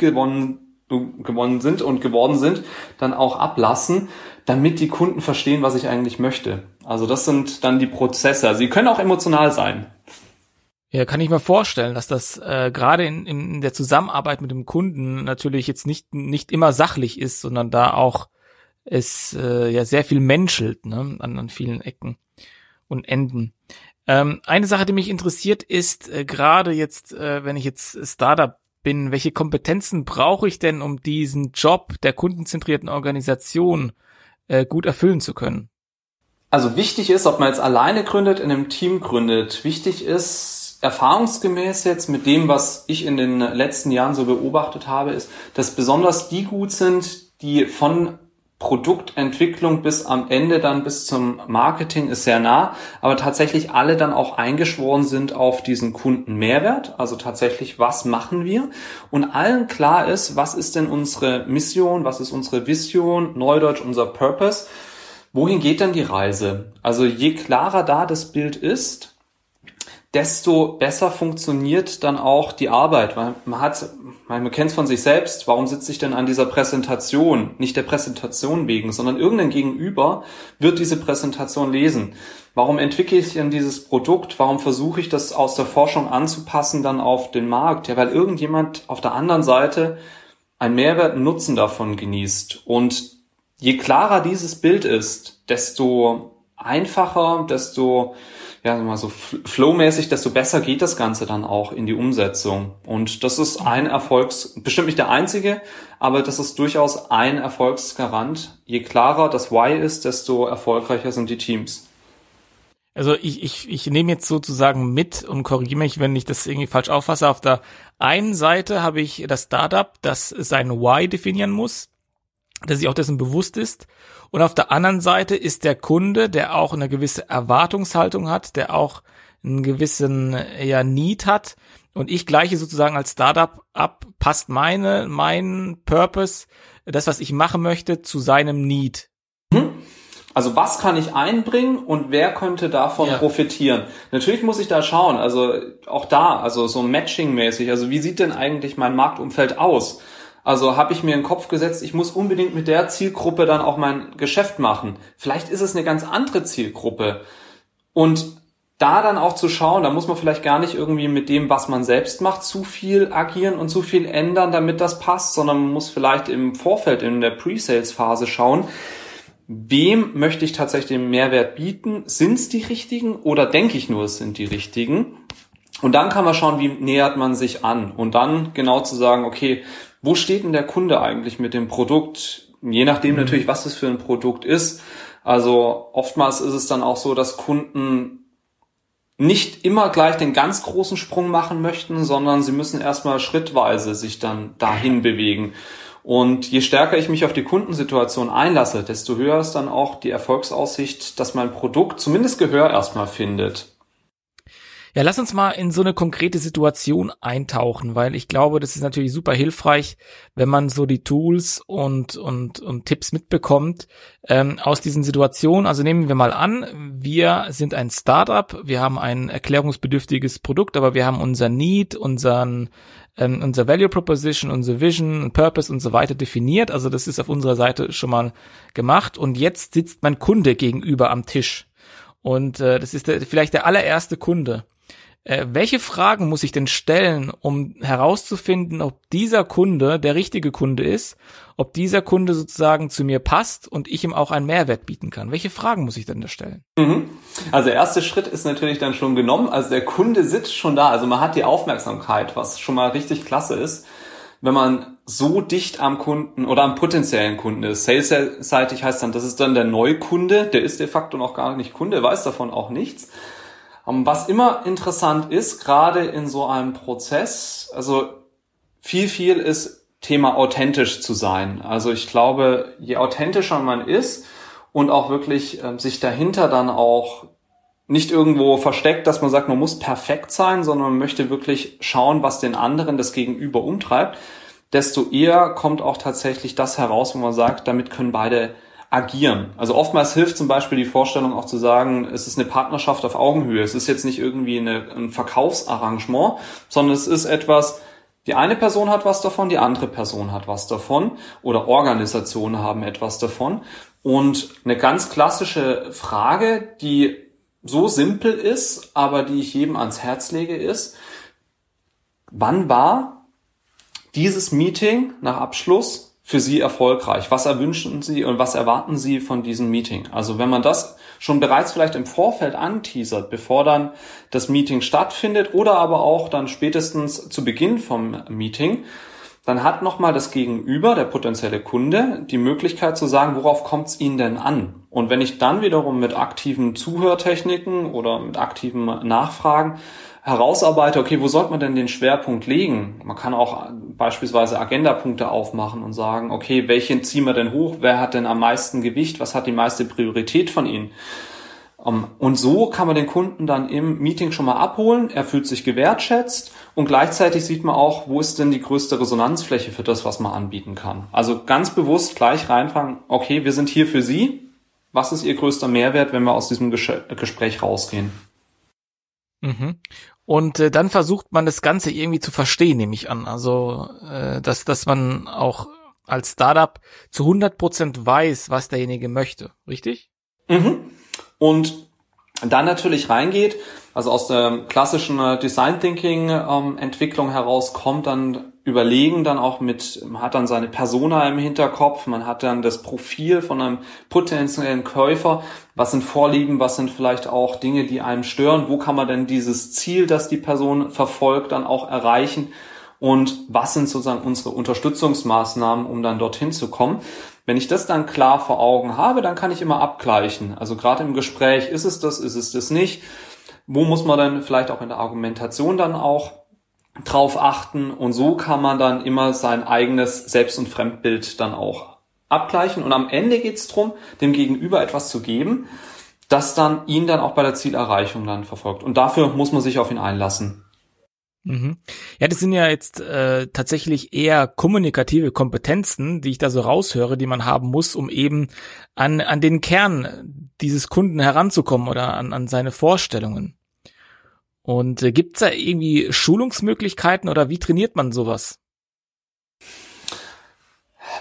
gewonnen, sind und geworden sind, dann auch ablassen, damit die Kunden verstehen, was ich eigentlich möchte. Also das sind dann die Prozesse. Sie können auch emotional sein. Ja, kann ich mir vorstellen, dass das äh, gerade in, in der Zusammenarbeit mit dem Kunden natürlich jetzt nicht nicht immer sachlich ist, sondern da auch es äh, ja sehr viel menschelt ne, an, an vielen Ecken und Enden. Ähm, eine Sache, die mich interessiert, ist äh, gerade jetzt, äh, wenn ich jetzt Startup bin, welche Kompetenzen brauche ich denn, um diesen Job der kundenzentrierten Organisation äh, gut erfüllen zu können? Also wichtig ist, ob man jetzt alleine gründet, in einem Team gründet. Wichtig ist, erfahrungsgemäß jetzt mit dem, was ich in den letzten Jahren so beobachtet habe, ist, dass besonders die gut sind, die von Produktentwicklung bis am Ende dann bis zum Marketing ist sehr nah, aber tatsächlich alle dann auch eingeschworen sind auf diesen Kundenmehrwert, also tatsächlich, was machen wir und allen klar ist, was ist denn unsere Mission, was ist unsere Vision, Neudeutsch unser Purpose, wohin geht denn die Reise? Also je klarer da das Bild ist, desto besser funktioniert dann auch die Arbeit. Man, man hat, man kennt es von sich selbst, warum sitze ich denn an dieser Präsentation? Nicht der Präsentation wegen, sondern irgendein Gegenüber wird diese Präsentation lesen. Warum entwickle ich denn dieses Produkt? Warum versuche ich das aus der Forschung anzupassen dann auf den Markt? Ja, weil irgendjemand auf der anderen Seite einen Mehrwert, einen Nutzen davon genießt. Und je klarer dieses Bild ist, desto einfacher, desto ja, mal so flowmäßig, desto besser geht das Ganze dann auch in die Umsetzung. Und das ist ein Erfolgs, bestimmt nicht der einzige, aber das ist durchaus ein Erfolgsgarant. Je klarer das Why ist, desto erfolgreicher sind die Teams. Also ich, ich, ich nehme jetzt sozusagen mit und korrigiere mich, wenn ich das irgendwie falsch auffasse. Auf der einen Seite habe ich das Startup, das sein Why definieren muss, dass sich auch dessen bewusst ist. Und auf der anderen Seite ist der Kunde, der auch eine gewisse Erwartungshaltung hat, der auch einen gewissen ja, Need hat. Und ich gleiche sozusagen als Startup ab, passt meine, mein Purpose, das, was ich machen möchte, zu seinem Need. Hm? Also was kann ich einbringen und wer könnte davon ja. profitieren? Natürlich muss ich da schauen, also auch da, also so Matching-mäßig, also wie sieht denn eigentlich mein Marktumfeld aus? Also habe ich mir in den Kopf gesetzt, ich muss unbedingt mit der Zielgruppe dann auch mein Geschäft machen. Vielleicht ist es eine ganz andere Zielgruppe. Und da dann auch zu schauen, da muss man vielleicht gar nicht irgendwie mit dem, was man selbst macht, zu viel agieren und zu viel ändern, damit das passt, sondern man muss vielleicht im Vorfeld in der Pre-Sales-Phase schauen, wem möchte ich tatsächlich den Mehrwert bieten? Sind es die richtigen oder denke ich nur, es sind die richtigen? Und dann kann man schauen, wie nähert man sich an und dann genau zu sagen, okay, wo steht denn der Kunde eigentlich mit dem Produkt? Je nachdem mhm. natürlich, was es für ein Produkt ist. Also oftmals ist es dann auch so, dass Kunden nicht immer gleich den ganz großen Sprung machen möchten, sondern sie müssen erstmal schrittweise sich dann dahin bewegen. Und je stärker ich mich auf die Kundensituation einlasse, desto höher ist dann auch die Erfolgsaussicht, dass mein Produkt zumindest Gehör erstmal findet. Ja, lass uns mal in so eine konkrete Situation eintauchen, weil ich glaube, das ist natürlich super hilfreich, wenn man so die Tools und, und, und Tipps mitbekommt ähm, aus diesen Situationen. Also nehmen wir mal an, wir sind ein Startup, wir haben ein erklärungsbedürftiges Produkt, aber wir haben unser Need, unseren ähm, unser Value Proposition, unsere Vision, Purpose und so weiter definiert. Also das ist auf unserer Seite schon mal gemacht. Und jetzt sitzt mein Kunde gegenüber am Tisch. Und äh, das ist der, vielleicht der allererste Kunde. Äh, welche Fragen muss ich denn stellen, um herauszufinden, ob dieser Kunde der richtige Kunde ist, ob dieser Kunde sozusagen zu mir passt und ich ihm auch einen Mehrwert bieten kann? Welche Fragen muss ich denn da stellen? Mhm. Also der erste Schritt ist natürlich dann schon genommen. Also der Kunde sitzt schon da. Also man hat die Aufmerksamkeit, was schon mal richtig klasse ist wenn man so dicht am Kunden oder am potenziellen Kunden ist. Sales-seitig heißt dann, das ist dann der Neukunde, der ist de facto noch gar nicht Kunde, weiß davon auch nichts. Ähm, was immer interessant ist, gerade in so einem Prozess, also viel, viel ist Thema authentisch zu sein. Also ich glaube, je authentischer man ist und auch wirklich äh, sich dahinter dann auch nicht irgendwo versteckt, dass man sagt, man muss perfekt sein, sondern man möchte wirklich schauen, was den anderen das Gegenüber umtreibt, desto eher kommt auch tatsächlich das heraus, wo man sagt, damit können beide agieren. Also oftmals hilft zum Beispiel die Vorstellung auch zu sagen, es ist eine Partnerschaft auf Augenhöhe. Es ist jetzt nicht irgendwie eine, ein Verkaufsarrangement, sondern es ist etwas, die eine Person hat was davon, die andere Person hat was davon oder Organisationen haben etwas davon. Und eine ganz klassische Frage, die so simpel ist, aber die ich jedem ans Herz lege, ist, wann war dieses Meeting nach Abschluss für Sie erfolgreich? Was erwünschen Sie und was erwarten Sie von diesem Meeting? Also wenn man das schon bereits vielleicht im Vorfeld anteasert, bevor dann das Meeting stattfindet oder aber auch dann spätestens zu Beginn vom Meeting, dann hat nochmal das Gegenüber, der potenzielle Kunde, die Möglichkeit zu sagen, worauf kommt es Ihnen denn an? Und wenn ich dann wiederum mit aktiven Zuhörtechniken oder mit aktiven Nachfragen herausarbeite, okay, wo sollte man denn den Schwerpunkt legen? Man kann auch beispielsweise Agendapunkte aufmachen und sagen, okay, welchen ziehen wir denn hoch? Wer hat denn am meisten Gewicht? Was hat die meiste Priorität von Ihnen? Ähm, und so kann man den Kunden dann im Meeting schon mal abholen. Er fühlt sich gewertschätzt und gleichzeitig sieht man auch, wo ist denn die größte Resonanzfläche für das, was man anbieten kann. Also ganz bewusst gleich reinfangen, okay, wir sind hier für Sie. Was ist Ihr größter Mehrwert, wenn wir aus diesem Gespräch rausgehen? Mhm. Und äh, dann versucht man das Ganze irgendwie zu verstehen, nehme ich an. Also, äh, dass, dass man auch als Startup zu 100% weiß, was derjenige möchte, richtig? Mhm. Und dann natürlich reingeht, also aus der klassischen äh, Design Thinking ähm, Entwicklung heraus kommt dann überlegen dann auch mit, man hat dann seine Persona im Hinterkopf, man hat dann das Profil von einem potenziellen Käufer, was sind Vorlieben, was sind vielleicht auch Dinge, die einem stören, wo kann man denn dieses Ziel, das die Person verfolgt, dann auch erreichen und was sind sozusagen unsere Unterstützungsmaßnahmen, um dann dorthin zu kommen. Wenn ich das dann klar vor Augen habe, dann kann ich immer abgleichen. Also gerade im Gespräch, ist es das, ist es das nicht? Wo muss man dann vielleicht auch in der Argumentation dann auch drauf achten? Und so kann man dann immer sein eigenes Selbst- und Fremdbild dann auch abgleichen. Und am Ende geht es darum, dem Gegenüber etwas zu geben, das dann ihn dann auch bei der Zielerreichung dann verfolgt. Und dafür muss man sich auf ihn einlassen. Mhm. Ja, das sind ja jetzt äh, tatsächlich eher kommunikative Kompetenzen, die ich da so raushöre, die man haben muss, um eben an, an den Kern dieses Kunden heranzukommen oder an, an seine Vorstellungen. Und äh, gibt's da irgendwie Schulungsmöglichkeiten oder wie trainiert man sowas?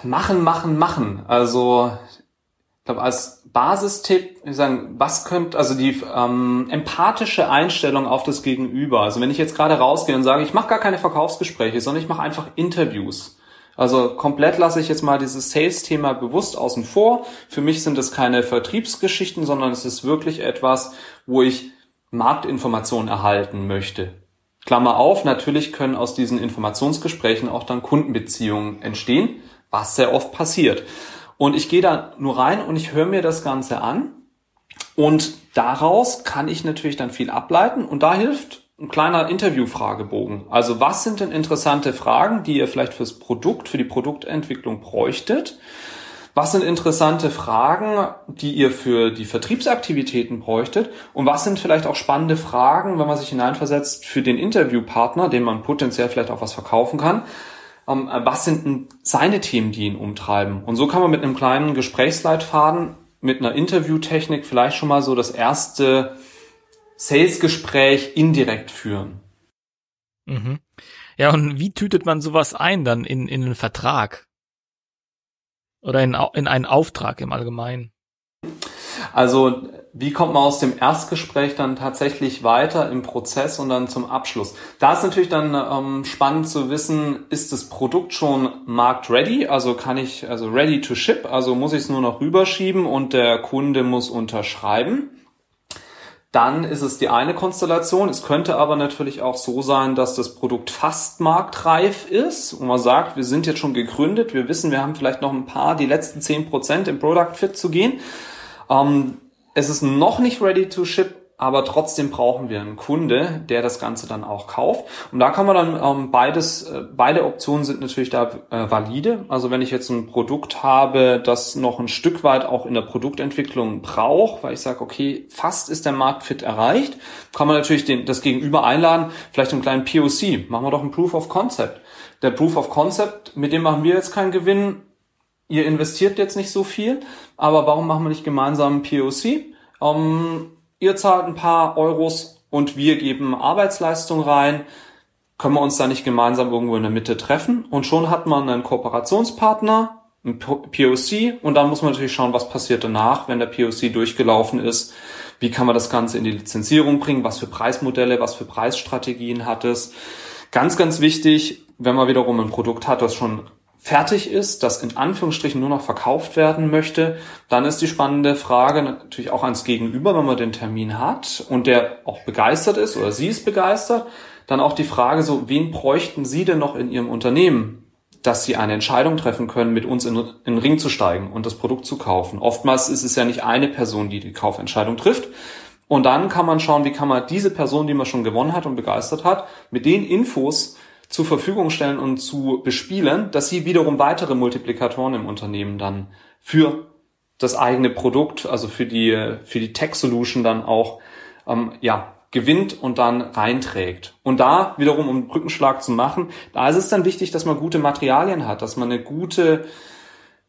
Machen, machen, machen. Also ich glaube, als Basistipp, ich sagen, was könnte, also die ähm, empathische Einstellung auf das Gegenüber. Also wenn ich jetzt gerade rausgehe und sage, ich mache gar keine Verkaufsgespräche, sondern ich mache einfach Interviews. Also komplett lasse ich jetzt mal dieses Sales-Thema bewusst außen vor. Für mich sind es keine Vertriebsgeschichten, sondern es ist wirklich etwas, wo ich Marktinformationen erhalten möchte. Klammer auf, natürlich können aus diesen Informationsgesprächen auch dann Kundenbeziehungen entstehen, was sehr oft passiert. Und ich gehe da nur rein und ich höre mir das Ganze an. Und daraus kann ich natürlich dann viel ableiten. Und da hilft ein kleiner Interviewfragebogen. Also was sind denn interessante Fragen, die ihr vielleicht fürs Produkt, für die Produktentwicklung bräuchtet? Was sind interessante Fragen, die ihr für die Vertriebsaktivitäten bräuchtet? Und was sind vielleicht auch spannende Fragen, wenn man sich hineinversetzt, für den Interviewpartner, dem man potenziell vielleicht auch was verkaufen kann? ähm, was sind seine Themen, die ihn umtreiben. Und so kann man mit einem kleinen Gesprächsleitfaden, mit einer Interviewtechnik vielleicht schon mal so das erste Sales-Gespräch indirekt führen. Mhm. Ja, und wie tütet man sowas ein dann in, in einen Vertrag? Oder in, in einen Auftrag im Allgemeinen? Also wie kommt man aus dem Erstgespräch dann tatsächlich weiter im Prozess und dann zum Abschluss? Da ist natürlich dann ähm, spannend zu wissen, ist das Produkt schon markt-ready? Also kann ich, also ready to ship, also muss ich es nur noch rüberschieben und der Kunde muss unterschreiben. Dann ist es die eine Konstellation. Es könnte aber natürlich auch so sein, dass das Produkt fast marktreif ist und man sagt, wir sind jetzt schon gegründet, wir wissen, wir haben vielleicht noch ein paar, die letzten zehn Prozent im Product Fit zu gehen. Ähm, es ist noch nicht ready to ship, aber trotzdem brauchen wir einen Kunde, der das Ganze dann auch kauft. Und da kann man dann ähm, beides, äh, beide Optionen sind natürlich da äh, valide. Also wenn ich jetzt ein Produkt habe, das noch ein Stück weit auch in der Produktentwicklung braucht, weil ich sage, okay, fast ist der Marktfit erreicht, kann man natürlich den, das Gegenüber einladen, vielleicht einen kleinen POC. Machen wir doch ein Proof of Concept. Der Proof of Concept, mit dem machen wir jetzt keinen Gewinn, ihr investiert jetzt nicht so viel, aber warum machen wir nicht gemeinsam ein POC? Ähm, ihr zahlt ein paar Euros und wir geben Arbeitsleistung rein. Können wir uns da nicht gemeinsam irgendwo in der Mitte treffen? Und schon hat man einen Kooperationspartner, ein POC und dann muss man natürlich schauen, was passiert danach, wenn der POC durchgelaufen ist. Wie kann man das Ganze in die Lizenzierung bringen? Was für Preismodelle, was für Preisstrategien hat es? Ganz, ganz wichtig, wenn man wiederum ein Produkt hat, das schon fertig ist, das in Anführungsstrichen nur noch verkauft werden möchte, dann ist die spannende Frage natürlich auch ans Gegenüber, wenn man den Termin hat und der auch begeistert ist oder sie ist begeistert, dann auch die Frage so, wen bräuchten Sie denn noch in Ihrem Unternehmen, dass Sie eine Entscheidung treffen können, mit uns in, in den Ring zu steigen und das Produkt zu kaufen. Oftmals ist es ja nicht eine Person, die die Kaufentscheidung trifft. Und dann kann man schauen, wie kann man diese Person, die man schon gewonnen hat und begeistert hat, mit den Infos zur Verfügung stellen und zu bespielen, dass sie wiederum weitere Multiplikatoren im Unternehmen dann für das eigene Produkt, also für die, für die Tech Solution dann auch, ähm, ja, gewinnt und dann reinträgt. Und da wiederum, um Brückenschlag zu machen, da ist es dann wichtig, dass man gute Materialien hat, dass man eine gute,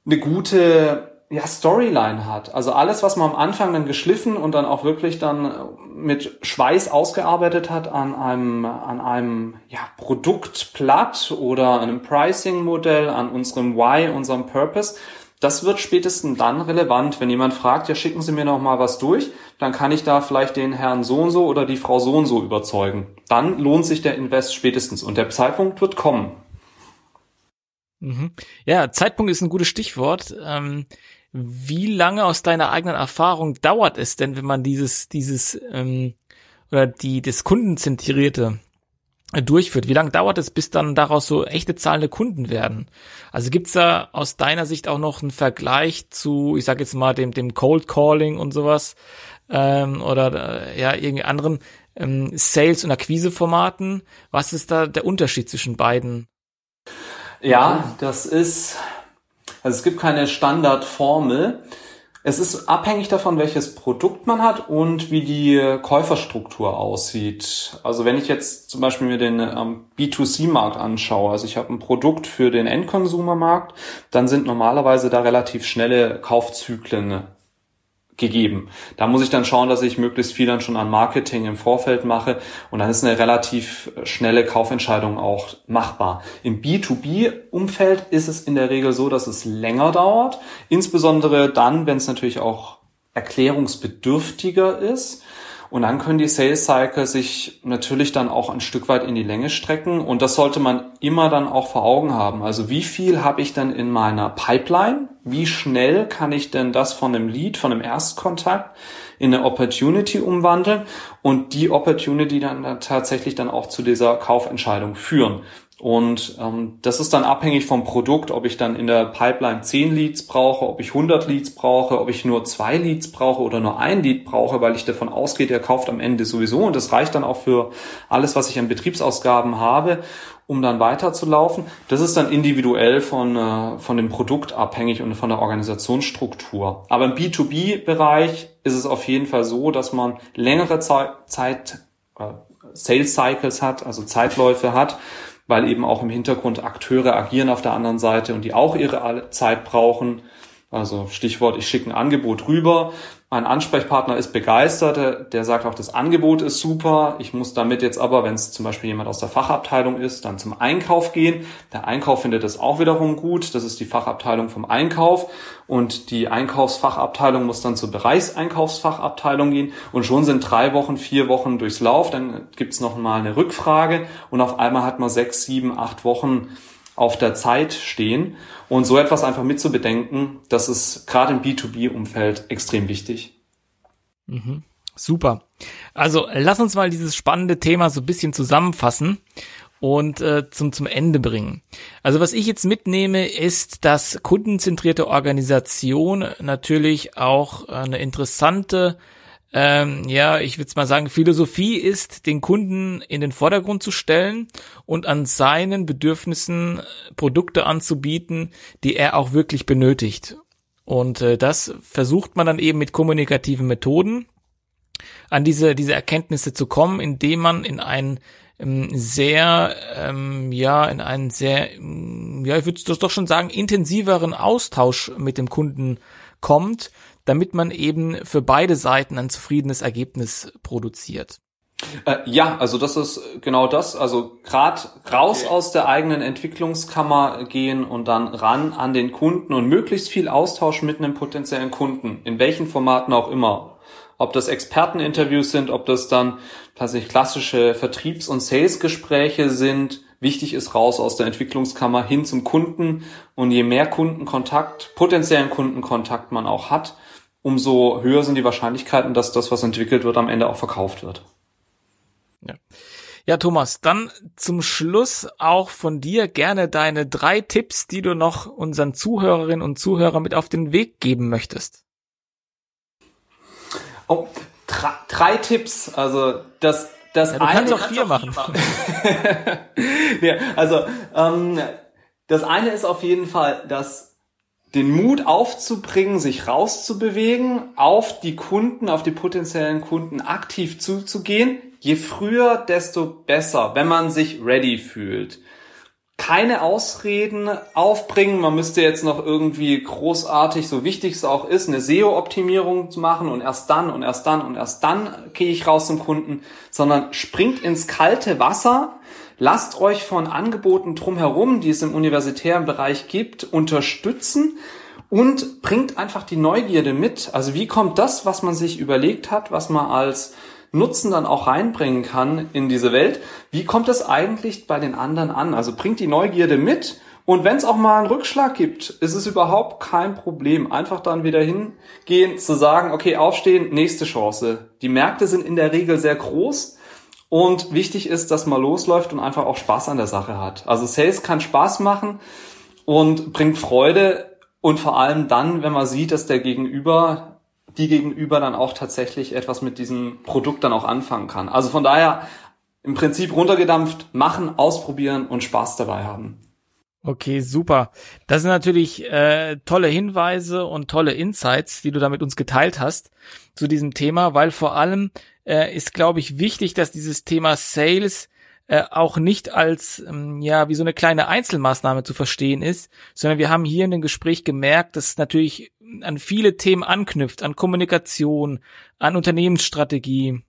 eine gute ja, Storyline hat. Also alles, was man am Anfang dann geschliffen und dann auch wirklich dann mit Schweiß ausgearbeitet hat an einem, an einem ja, Produktblatt oder einem Pricing-Modell, an unserem Why, unserem Purpose, das wird spätestens dann relevant, wenn jemand fragt, ja, schicken Sie mir noch mal was durch, dann kann ich da vielleicht den Herrn so und so oder die Frau so und so überzeugen. Dann lohnt sich der Invest spätestens und der Zeitpunkt wird kommen. Mhm. Ja, Zeitpunkt ist ein gutes Stichwort. Ähm, wie lange aus deiner eigenen Erfahrung dauert es denn, wenn man dieses, dieses ähm, oder die das kundenzentrierte durchführt. Wie lange dauert es, bis dann daraus so echte zahlende Kunden werden? Also gibt's da aus deiner Sicht auch noch einen Vergleich zu, ich sage jetzt mal, dem, dem Cold Calling und sowas ähm, oder äh, ja, irgendwie anderen ähm, Sales- und Akquiseformaten? Was ist da der Unterschied zwischen beiden? Ja, das ist, also es gibt keine Standardformel. Es ist abhängig davon, welches Produkt man hat und wie die Käuferstruktur aussieht. Also wenn ich jetzt zum Beispiel mir den ähm, B2C-Markt anschaue, also ich habe ein Produkt für den Endkonsumermarkt, dann sind normalerweise da relativ schnelle Kaufzyklen gegeben. Da muss ich dann schauen, dass ich möglichst viel dann schon an Marketing im Vorfeld mache und dann ist eine relativ schnelle Kaufentscheidung auch machbar. Im B2B-Umfeld ist es in der Regel so, dass es länger dauert, insbesondere dann, wenn es natürlich auch erklärungsbedürftiger ist. Und dann können die Sales Cycles sich natürlich dann auch ein Stück weit in die Länge strecken. Und das sollte man immer dann auch vor Augen haben. Also wie viel habe ich denn in meiner Pipeline? Wie schnell kann ich denn das von einem Lead, von einem Erstkontakt in eine Opportunity umwandeln und die Opportunity dann, tatsächlich dann auch zu dieser Kaufentscheidung führen? Und ähm, das ist dann abhängig vom Produkt, ob ich dann in der Pipeline 10 Leads brauche, ob ich 100 Leads brauche, ob ich nur zwei Leads brauche oder nur ein Lead brauche, weil ich davon ausgehe, der kauft am Ende sowieso. Und das reicht dann auch für alles, was ich an Betriebsausgaben habe, um dann weiterzulaufen. Das ist dann individuell von, äh, von dem Produkt abhängig und von der Organisationsstruktur. Aber im B2B-Bereich ist es auf jeden Fall so, dass man längere Zeit, Zeit äh, Sales Cycles hat, also Zeitläufe hat, weil eben auch im Hintergrund Akteure agieren auf der anderen Seite und die auch ihre Zeit brauchen. Also Stichwort, ich schicke ein Angebot rüber, mein Ansprechpartner ist begeistert, der sagt auch, das Angebot ist super. Ich muss damit jetzt aber, wenn es zum Beispiel jemand aus der Fachabteilung ist, dann zum Einkauf gehen. Der Einkauf findet das auch wiederum gut. Das ist die Fachabteilung vom Einkauf. Und die Einkaufsfachabteilung muss dann zur Bereichseinkaufsfachabteilung gehen. Und schon sind drei Wochen, vier Wochen durchs Lauf. Dann gibt's noch mal eine Rückfrage. Und auf einmal hat man sechs, sieben, acht Wochen auf der Zeit stehen. Und so etwas einfach mitzubedenken, das ist gerade im B2B-Umfeld extrem wichtig. Mhm. Super. Also lass uns mal dieses spannende Thema so ein bisschen zusammenfassen und äh, zum, zum Ende bringen. Also was ich jetzt mitnehme, ist, dass kundenzentrierte Organisation natürlich auch eine interessante ähm, ja, ich würde mal sagen, Philosophie ist, den Kunden in den Vordergrund zu stellen und an seinen Bedürfnissen Produkte anzubieten, die er auch wirklich benötigt. Und äh, das versucht man dann eben mit kommunikativen Methoden an diese, diese Erkenntnisse zu kommen, indem man in einen ähm, sehr, ähm, ja, in einen sehr, ja, ich würde doch schon sagen, intensiveren Austausch mit dem Kunden kommt, damit man eben für beide Seiten ein zufriedenes Ergebnis produziert. Äh, ja, also das ist genau das. Also gerade raus okay. aus der eigenen Entwicklungskammer gehen und dann ran an den Kunden und möglichst viel Austausch mit einem potenziellen Kunden, in welchen Formaten auch immer. Ob das Experteninterviews sind, ob das dann tatsächlich klassische Vertriebs- und Salesgespräche sind. Wichtig ist raus aus der Entwicklungskammer hin zum Kunden. Und je mehr Kundenkontakt, potenziellen Kundenkontakt man auch hat, umso höher sind die Wahrscheinlichkeiten, dass das, was entwickelt wird, am Ende auch verkauft wird. Ja. Ja, Thomas, dann zum Schluss auch von dir gerne deine drei Tipps, die du noch unseren Zuhörerinnen und Zuhörern mit auf den Weg geben möchtest. Oh, drei, drei Tipps. Also das, das ja, du eine kannst auch vier machen. machen. ja, also ähm, das eine ist auf jeden Fall, dass den Mut aufzubringen, sich rauszubewegen, auf die Kunden, auf die potenziellen Kunden aktiv zuzugehen. Je früher, desto besser, wenn man sich ready fühlt. Keine Ausreden aufbringen, man müsste jetzt noch irgendwie großartig, so wichtig es auch ist, eine SEO-Optimierung zu machen und erst dann und erst dann und erst dann gehe ich raus zum Kunden, sondern springt ins kalte Wasser, Lasst euch von Angeboten drumherum, die es im universitären Bereich gibt, unterstützen und bringt einfach die Neugierde mit. Also wie kommt das, was man sich überlegt hat, was man als Nutzen dann auch reinbringen kann in diese Welt, wie kommt es eigentlich bei den anderen an? Also bringt die Neugierde mit und wenn es auch mal einen Rückschlag gibt, ist es überhaupt kein Problem. Einfach dann wieder hingehen, zu sagen, okay, aufstehen, nächste Chance. Die Märkte sind in der Regel sehr groß und wichtig ist, dass man losläuft und einfach auch Spaß an der Sache hat. Also Sales kann Spaß machen und bringt Freude und vor allem dann, wenn man sieht, dass der Gegenüber, die Gegenüber dann auch tatsächlich etwas mit diesem Produkt dann auch anfangen kann. Also von daher im Prinzip runtergedampft, machen, ausprobieren und Spaß dabei haben. Okay, super. Das sind natürlich äh, tolle Hinweise und tolle Insights, die du da mit uns geteilt hast zu diesem Thema, weil vor allem äh, ist, glaube ich, wichtig, dass dieses Thema Sales äh, auch nicht als ähm, ja wie so eine kleine Einzelmaßnahme zu verstehen ist, sondern wir haben hier in dem Gespräch gemerkt, dass es natürlich an viele Themen anknüpft, an Kommunikation, an Unternehmensstrategie,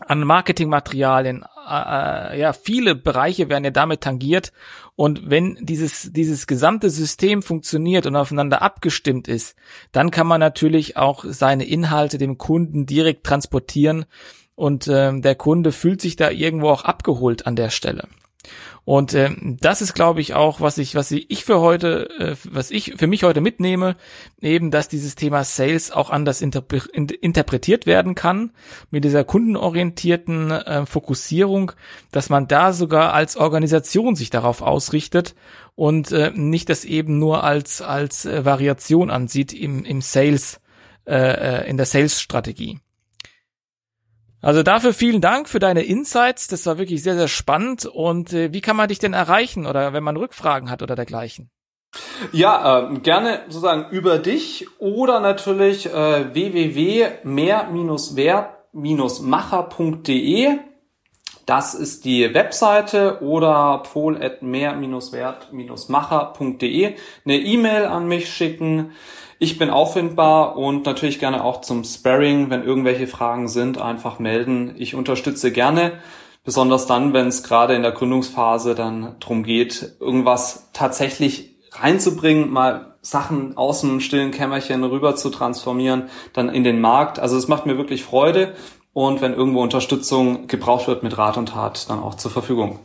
an Marketingmaterialien, äh, ja, viele Bereiche werden ja damit tangiert. Und wenn dieses, dieses gesamte System funktioniert und aufeinander abgestimmt ist, dann kann man natürlich auch seine Inhalte dem Kunden direkt transportieren und äh, der Kunde fühlt sich da irgendwo auch abgeholt an der Stelle. Und äh, das ist, glaube ich, auch, was ich, was ich für heute, äh, was ich für mich heute mitnehme, eben, dass dieses Thema Sales auch anders interpre interpretiert werden kann, mit dieser kundenorientierten äh, Fokussierung, dass man da sogar als Organisation sich darauf ausrichtet und äh, nicht das eben nur als als äh, Variation ansieht im im Sales äh, äh in der Sales-Strategie. Also dafür vielen Dank für deine Insights. Das war wirklich sehr, sehr spannend. Und äh, wie kann man dich denn erreichen oder wenn man Rückfragen hat oder dergleichen? Ja, äh, gerne sozusagen über dich oder natürlich äh, www.mehr-wert-macher.de. Das ist die Webseite oder pol.mehr-wert-macher.de. Eine E-Mail an mich schicken ich bin auffindbar und natürlich gerne auch zum Sparring, wenn irgendwelche Fragen sind, einfach melden. Ich unterstütze gerne, besonders dann, wenn es gerade in der Gründungsphase dann drum geht, irgendwas tatsächlich reinzubringen, mal Sachen aus dem stillen Kämmerchen rüber zu transformieren, dann in den Markt. Also es macht mir wirklich Freude und wenn irgendwo Unterstützung gebraucht wird mit Rat und Tat, dann auch zur Verfügung.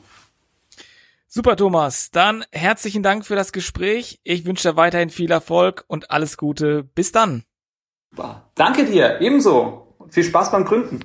Super, Thomas. Dann herzlichen Dank für das Gespräch. Ich wünsche dir weiterhin viel Erfolg und alles Gute. Bis dann. Danke dir, ebenso. Viel Spaß beim Gründen.